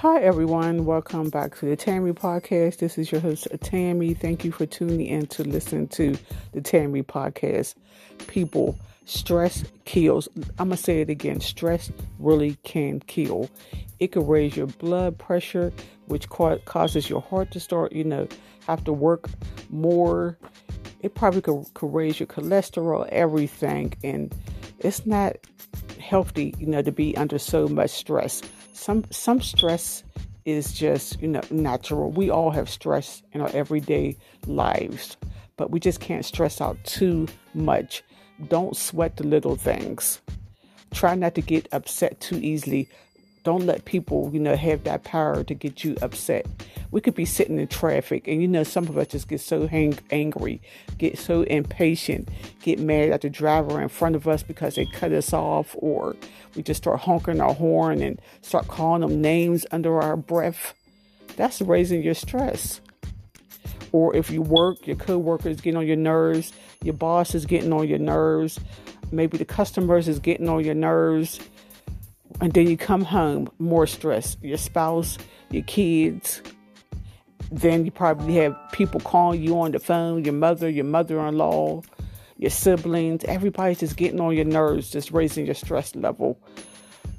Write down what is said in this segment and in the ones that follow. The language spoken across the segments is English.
Hi, everyone. Welcome back to the Tammy Podcast. This is your host, Tammy. Thank you for tuning in to listen to the Tammy Podcast. People, stress kills. I'm going to say it again stress really can kill. It can raise your blood pressure, which causes your heart to start, you know, have to work more. It probably could, could raise your cholesterol, everything. And it's not healthy, you know, to be under so much stress some some stress is just you know natural. We all have stress in our everyday lives, but we just can't stress out too much. Don't sweat the little things. Try not to get upset too easily. Don't let people, you know, have that power to get you upset. We could be sitting in traffic, and you know, some of us just get so hang- angry, get so impatient, get mad at the driver in front of us because they cut us off, or we just start honking our horn and start calling them names under our breath. That's raising your stress. Or if you work, your coworkers getting on your nerves, your boss is getting on your nerves, maybe the customers is getting on your nerves and then you come home more stressed your spouse your kids then you probably have people calling you on the phone your mother your mother-in-law your siblings. Everybody's just getting on your nerves just raising your stress level.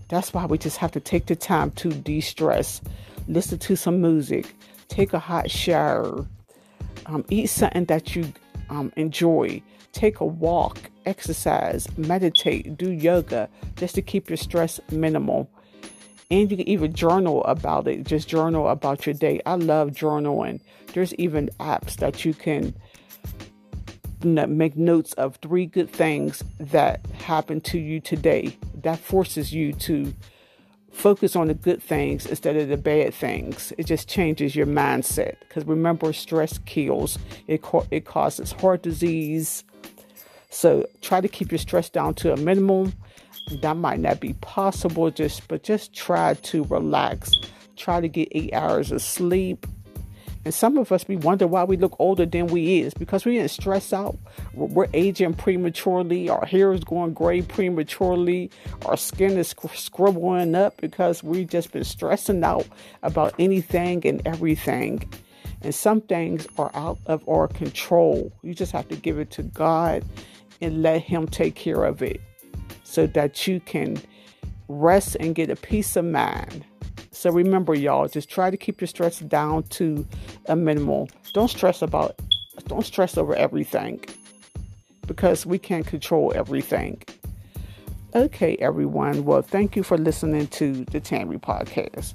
That's why we just have to take the time to de-stress. Listen to some music. Take a hot shower. Um, eat something that you um, enjoy. Take a walk, exercise, meditate, do yoga just to keep your stress minimal. And you can even journal about it. Just journal about your day. I love journaling. There's even apps that you can make notes of three good things that happened to you today. That forces you to focus on the good things instead of the bad things. It just changes your mindset. Because remember, stress kills. It it causes heart disease, so try to keep your stress down to a minimum. That might not be possible, just but just try to relax. Try to get eight hours of sleep. And some of us we wonder why we look older than we is because we didn't stress out. We're aging prematurely. Our hair is going gray prematurely. Our skin is scribbling up because we've just been stressing out about anything and everything. And some things are out of our control. You just have to give it to God and let Him take care of it so that you can rest and get a peace of mind. So remember, y'all, just try to keep your stress down to a minimal. Don't stress about, don't stress over everything because we can't control everything. Okay, everyone. Well, thank you for listening to the Tammy podcast.